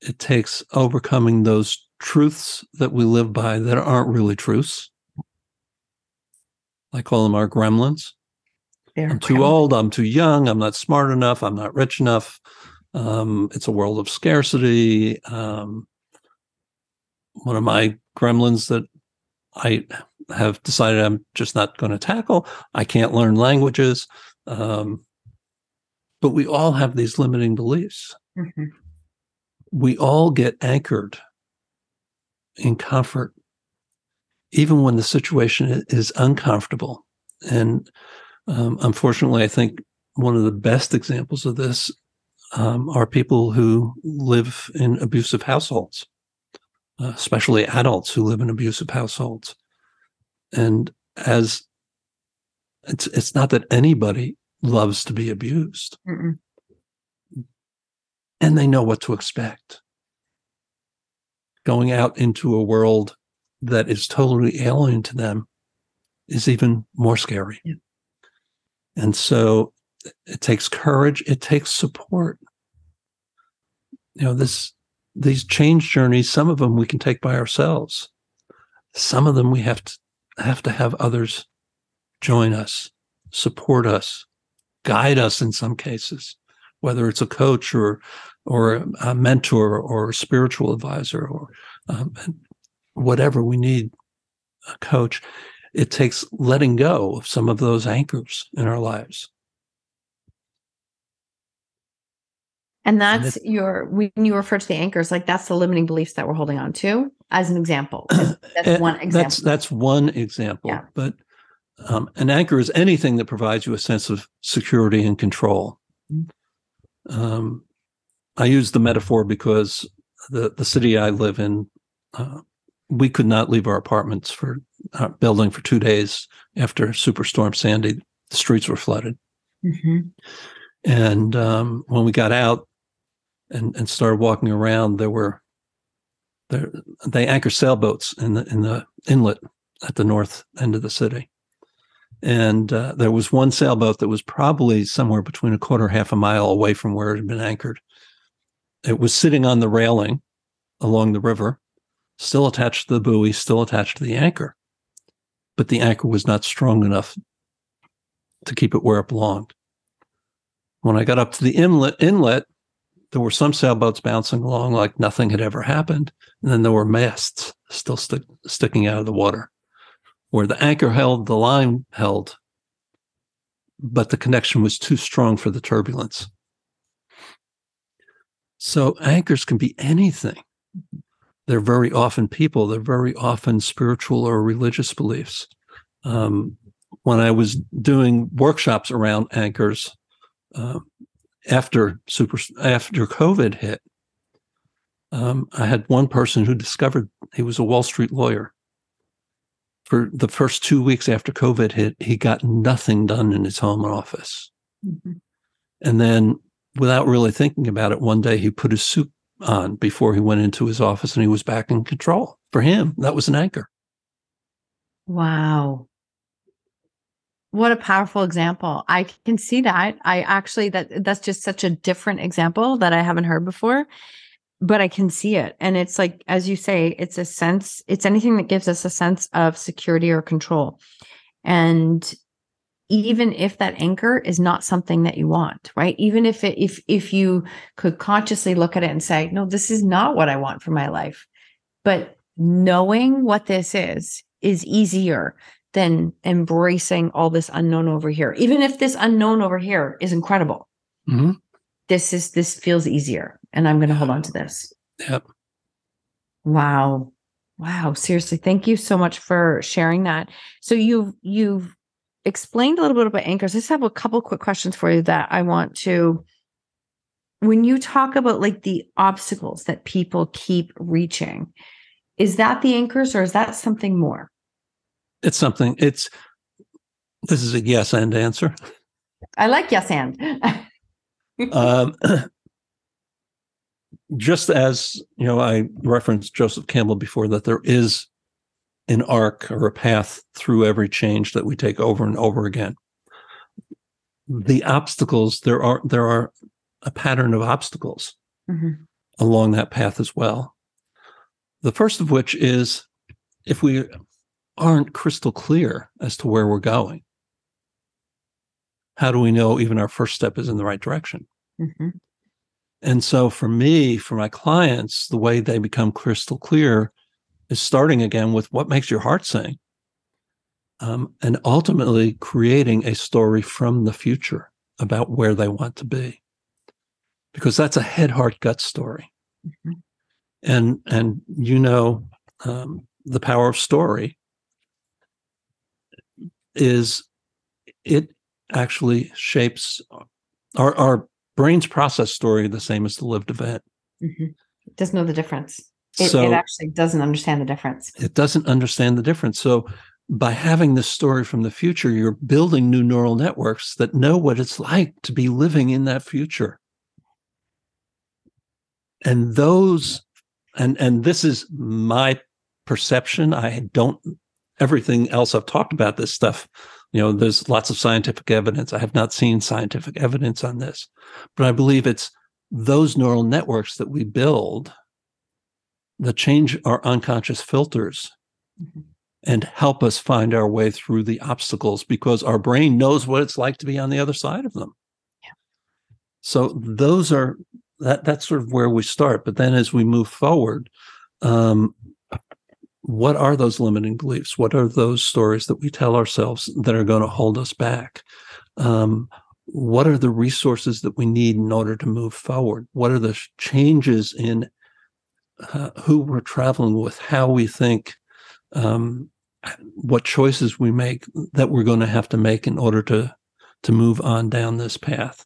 It takes overcoming those truths that we live by that aren't really truths. I call them our gremlins. They're I'm too gremlins. old. I'm too young. I'm not smart enough. I'm not rich enough. Um, it's a world of scarcity. Um, one of my gremlins that I have decided I'm just not going to tackle. I can't learn languages. Um, but we all have these limiting beliefs. Mm-hmm. We all get anchored in comfort, even when the situation is uncomfortable. And um, unfortunately, I think one of the best examples of this um, are people who live in abusive households, uh, especially adults who live in abusive households. And as it's it's not that anybody loves to be abused. Mm-mm. And they know what to expect. Going out into a world that is totally alien to them is even more scary. Yeah. And so it takes courage, it takes support. You know, this these change journeys, some of them we can take by ourselves. Some of them we have to have to have others join us, support us, guide us in some cases, whether it's a coach or or a mentor or a spiritual advisor or um, whatever we need a coach. It takes letting go of some of those anchors in our lives. And that's and your when you refer to the anchors, like that's the limiting beliefs that we're holding on to, as an example. That's one example. That's that's one example. Yeah. But um, an anchor is anything that provides you a sense of security and control. Um, I use the metaphor because the, the city I live in, uh, we could not leave our apartments for our uh, building for two days after Superstorm Sandy. The streets were flooded. Mm-hmm. And um, when we got out and, and started walking around, there were there they anchor sailboats in the in the inlet at the north end of the city and uh, there was one sailboat that was probably somewhere between a quarter half a mile away from where it had been anchored. It was sitting on the railing along the river, still attached to the buoy, still attached to the anchor. But the anchor was not strong enough to keep it where it belonged. When I got up to the inlet, inlet there were some sailboats bouncing along like nothing had ever happened. And then there were masts still stick, sticking out of the water where the anchor held, the line held, but the connection was too strong for the turbulence. So anchors can be anything. They're very often people, they're very often spiritual or religious beliefs. Um, when I was doing workshops around anchors uh, after super after COVID hit, um, I had one person who discovered he was a Wall Street lawyer for the first two weeks after COVID hit, he got nothing done in his home office. Mm-hmm. And then, without really thinking about it, one day he put his suit on before he went into his office and he was back in control. For him, that was an anchor. Wow. What a powerful example. I can see that. I actually that that's just such a different example that I haven't heard before. but I can see it. And it's like, as you say, it's a sense, it's anything that gives us a sense of security or control. And even if that anchor is not something that you want, right? Even if it, if, if you could consciously look at it and say, no, this is not what I want for my life. But knowing what this is, is easier than embracing all this unknown over here. Even if this unknown over here is incredible. Mm-hmm. This is, this feels easier and I'm going to hold on to this. Yep. Wow. Wow. Seriously. Thank you so much for sharing that. So you've, you've explained a little bit about anchors. I just have a couple quick questions for you that I want to, when you talk about like the obstacles that people keep reaching, is that the anchors or is that something more? It's something, it's, this is a yes and answer. I like yes and. um, just as you know, I referenced Joseph Campbell before that there is an arc or a path through every change that we take over and over again. The obstacles there are there are a pattern of obstacles mm-hmm. along that path as well. The first of which is if we aren't crystal clear as to where we're going, how do we know even our first step is in the right direction? Mm-hmm. And so for me, for my clients, the way they become crystal clear is starting again with what makes your heart sing. Um, and ultimately creating a story from the future about where they want to be. Because that's a head, heart, gut story. Mm-hmm. And and you know um, the power of story is it actually shapes our, our brain's process story the same as the lived event. Mm-hmm. It doesn't know the difference. It, so it actually doesn't understand the difference. It doesn't understand the difference. So by having this story from the future, you're building new neural networks that know what it's like to be living in that future. And those, and and this is my perception. I don't everything else I've talked about this stuff you know, there's lots of scientific evidence. I have not seen scientific evidence on this, but I believe it's those neural networks that we build that change our unconscious filters mm-hmm. and help us find our way through the obstacles because our brain knows what it's like to be on the other side of them. Yeah. So those are that that's sort of where we start. But then as we move forward, um, what are those limiting beliefs? What are those stories that we tell ourselves that are going to hold us back? Um, what are the resources that we need in order to move forward? What are the changes in uh, who we're traveling with, how we think, um, what choices we make that we're going to have to make in order to to move on down this path?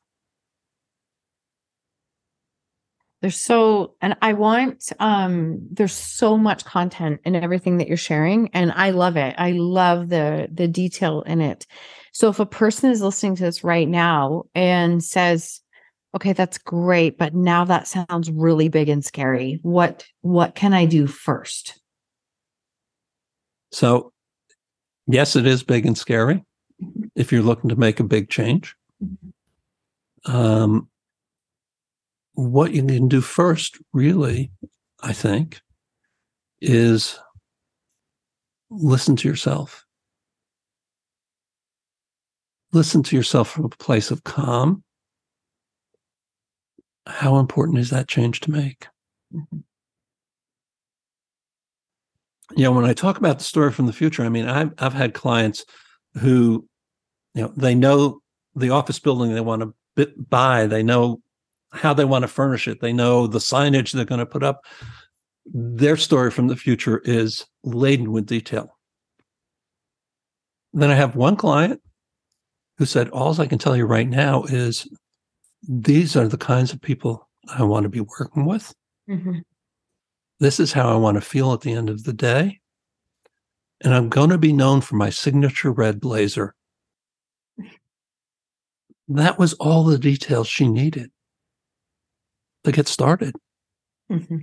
There's so, and I want, um, there's so much content in everything that you're sharing. And I love it. I love the, the detail in it. So if a person is listening to this right now and says, okay, that's great, but now that sounds really big and scary. What, what can I do first? So yes, it is big and scary if you're looking to make a big change. Mm-hmm. Um, what you can do first, really, I think, is listen to yourself. Listen to yourself from a place of calm. How important is that change to make? Mm-hmm. You know, when I talk about the story from the future, I mean, I've, I've had clients who, you know, they know the office building they want to buy, they know how they want to furnish it. They know the signage they're going to put up. Their story from the future is laden with detail. Then I have one client who said, All I can tell you right now is these are the kinds of people I want to be working with. Mm-hmm. This is how I want to feel at the end of the day. And I'm going to be known for my signature red blazer. That was all the details she needed to get started. Mm-hmm.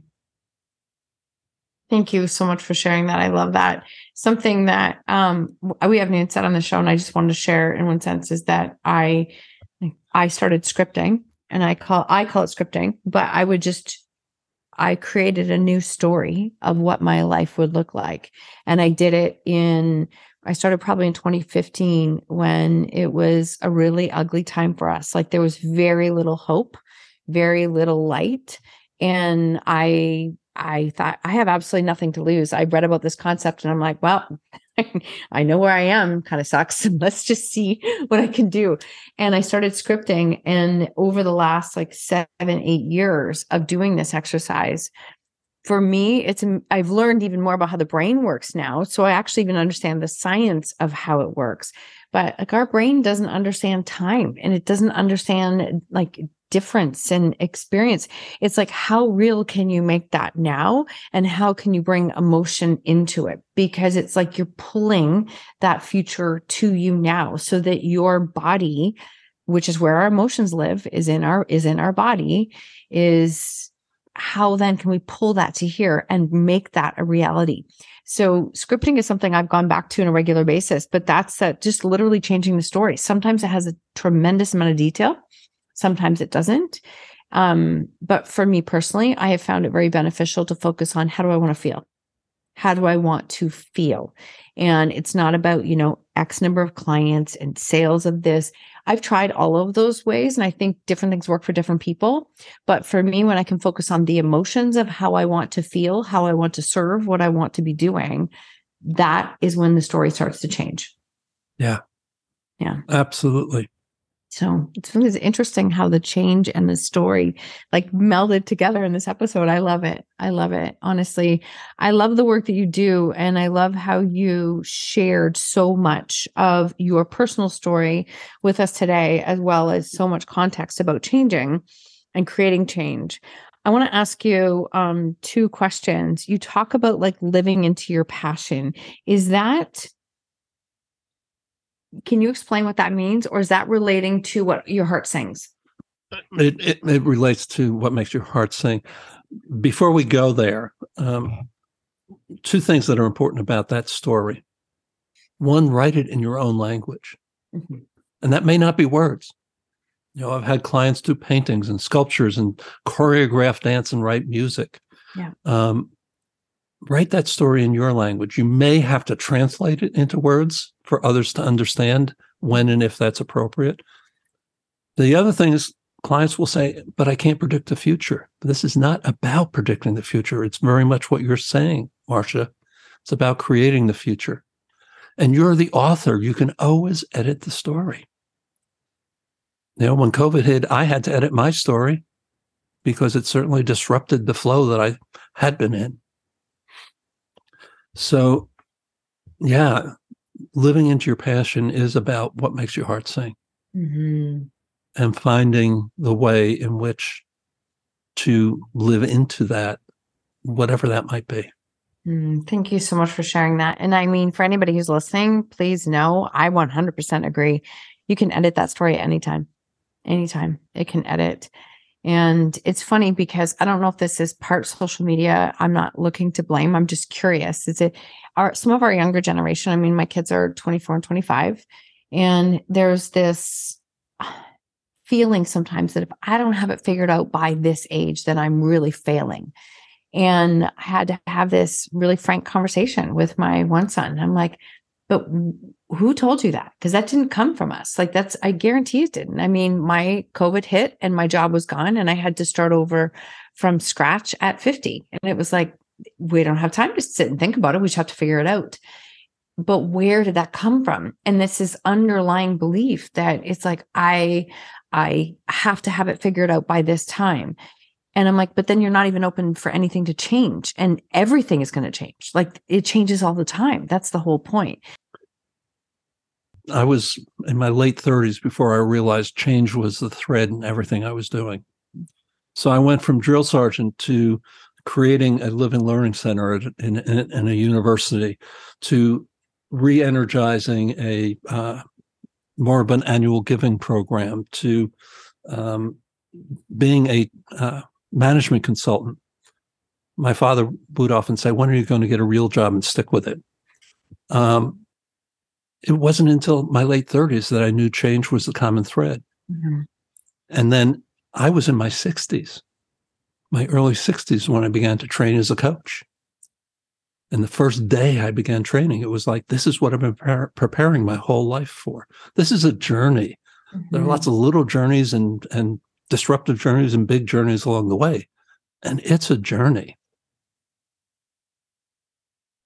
Thank you so much for sharing that. I love that. Something that um, we haven't said on the show, and I just wanted to share in one sense is that I I started scripting, and I call I call it scripting, but I would just I created a new story of what my life would look like. And I did it in, I started probably in 2015 when it was a really ugly time for us. Like there was very little hope, very little light. And I I thought I have absolutely nothing to lose. I read about this concept and I'm like, well, I know where I am, kind of sucks. Let's just see what I can do. And I started scripting. And over the last like seven, eight years of doing this exercise, for me, it's I've learned even more about how the brain works now. So I actually even understand the science of how it works. But like our brain doesn't understand time and it doesn't understand like difference and experience. It's like, how real can you make that now? And how can you bring emotion into it? Because it's like you're pulling that future to you now so that your body, which is where our emotions live, is in our, is in our body, is how then can we pull that to here and make that a reality? So scripting is something I've gone back to on a regular basis, but that's uh, just literally changing the story. Sometimes it has a tremendous amount of detail Sometimes it doesn't. Um, but for me personally, I have found it very beneficial to focus on how do I want to feel? How do I want to feel? And it's not about, you know, X number of clients and sales of this. I've tried all of those ways and I think different things work for different people. But for me, when I can focus on the emotions of how I want to feel, how I want to serve, what I want to be doing, that is when the story starts to change. Yeah. Yeah. Absolutely. So it's interesting how the change and the story like melded together in this episode. I love it. I love it. Honestly, I love the work that you do. And I love how you shared so much of your personal story with us today, as well as so much context about changing and creating change. I want to ask you um, two questions. You talk about like living into your passion. Is that can you explain what that means, or is that relating to what your heart sings? It, it, it relates to what makes your heart sing. Before we go there, um, two things that are important about that story. One, write it in your own language, mm-hmm. and that may not be words. You know, I've had clients do paintings and sculptures and choreograph dance and write music. Yeah. Um, write that story in your language. You may have to translate it into words for others to understand when and if that's appropriate. The other thing is clients will say, but I can't predict the future. This is not about predicting the future. It's very much what you're saying, Marsha. It's about creating the future. And you're the author. You can always edit the story. You know, when COVID hit, I had to edit my story because it certainly disrupted the flow that I had been in. So, yeah, living into your passion is about what makes your heart sing mm-hmm. and finding the way in which to live into that, whatever that might be. Mm, thank you so much for sharing that. And I mean, for anybody who's listening, please know I 100% agree. You can edit that story anytime, anytime it can edit. And it's funny because I don't know if this is part social media. I'm not looking to blame. I'm just curious. Is it our some of our younger generation? I mean, my kids are 24 and 25, and there's this feeling sometimes that if I don't have it figured out by this age, then I'm really failing. And I had to have this really frank conversation with my one son. I'm like, but who told you that? Because that didn't come from us. Like that's, I guarantee it didn't. I mean, my COVID hit and my job was gone and I had to start over from scratch at 50. And it was like, we don't have time to sit and think about it. We just have to figure it out. But where did that come from? And this is underlying belief that it's like, I, I have to have it figured out by this time. And I'm like, but then you're not even open for anything to change and everything is going to change. Like it changes all the time. That's the whole point. I was in my late 30s before I realized change was the thread in everything I was doing. So I went from drill sergeant to creating a living learning center in, in, in a university to re-energizing a uh, more of an annual giving program to um, being a uh, management consultant. My father would often say, "When are you going to get a real job and stick with it?" Um, it wasn't until my late 30s that I knew change was the common thread. Mm-hmm. And then I was in my 60s my early 60s when I began to train as a coach. And the first day I began training, it was like, this is what I've been pre- preparing my whole life for. This is a journey. Mm-hmm. There are lots of little journeys and, and disruptive journeys and big journeys along the way. And it's a journey.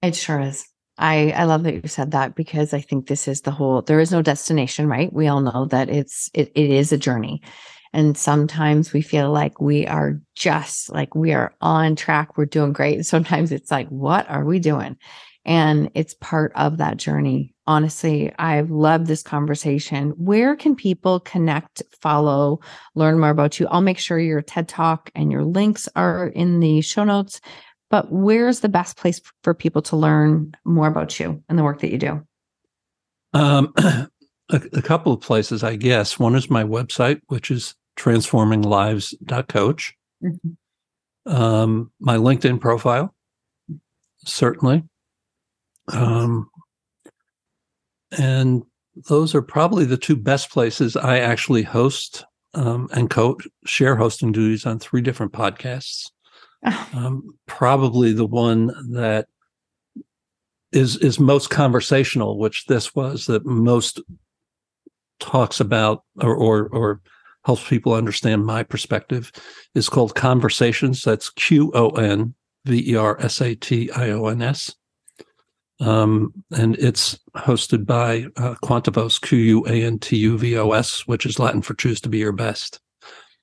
It sure is. I, I love that you said that because I think this is the whole there is no destination, right? We all know that it's it, it is a journey. And sometimes we feel like we are just like we are on track, we're doing great. And sometimes it's like, what are we doing? And it's part of that journey. Honestly, I've loved this conversation. Where can people connect, follow, learn more about you? I'll make sure your TED Talk and your links are in the show notes. But where's the best place for people to learn more about you and the work that you do? Um, a, a couple of places, I guess. One is my website, which is transforminglives.coach. Mm-hmm. Um, my LinkedIn profile, certainly. Um, and those are probably the two best places. I actually host um, and co share hosting duties on three different podcasts. um, probably the one that is is most conversational, which this was that most talks about or or, or helps people understand my perspective is called Qonversations. That's Q O N V E R S A T I O N S. Um, and it's hosted by uh, Quantuvos, Q U A N T U V O S, which is Latin for choose to be your best.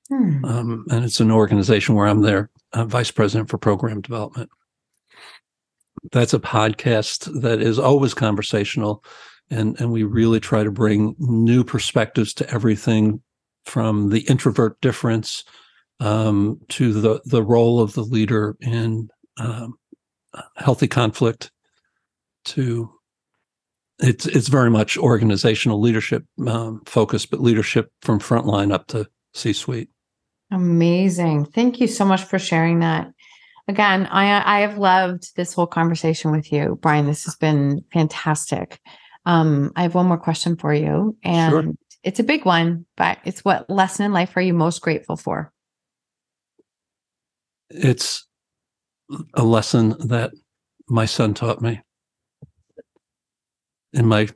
Hmm. Um, and it's an organization where I'm their uh, vice president for program development. That's a podcast that is always conversational, and and we really try to bring new perspectives to everything from the introvert difference um, to the the role of the leader in um, healthy conflict. To it's it's very much organizational leadership um, focused, but leadership from frontline up to C suite. Amazing. Thank you so much for sharing that. Again, I I have loved this whole conversation with you, Brian. This has been fantastic. Um, I have one more question for you, and sure. it's a big one, but it's what lesson in life are you most grateful for? It's a lesson that my son taught me in my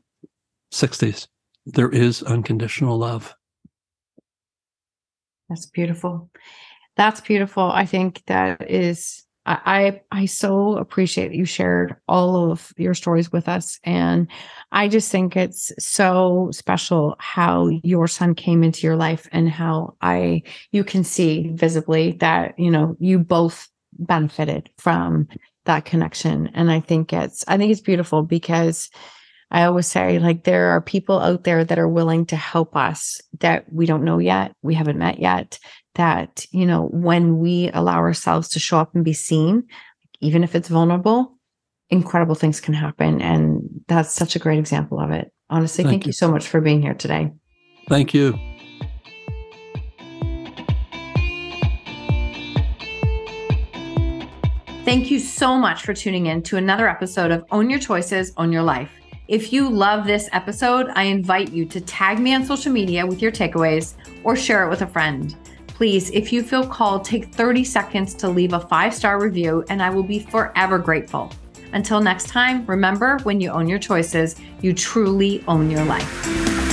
60s. There is unconditional love. That's beautiful. That's beautiful. I think that is I, I so appreciate that you shared all of your stories with us. And I just think it's so special how your son came into your life and how I you can see visibly that, you know, you both benefited from that connection. And I think it's I think it's beautiful because I always say, like, there are people out there that are willing to help us that we don't know yet, we haven't met yet. That, you know, when we allow ourselves to show up and be seen, even if it's vulnerable, incredible things can happen. And that's such a great example of it. Honestly, thank, thank you. you so much for being here today. Thank you. Thank you so much for tuning in to another episode of Own Your Choices, Own Your Life. If you love this episode, I invite you to tag me on social media with your takeaways or share it with a friend. Please, if you feel called, take 30 seconds to leave a five star review, and I will be forever grateful. Until next time, remember when you own your choices, you truly own your life.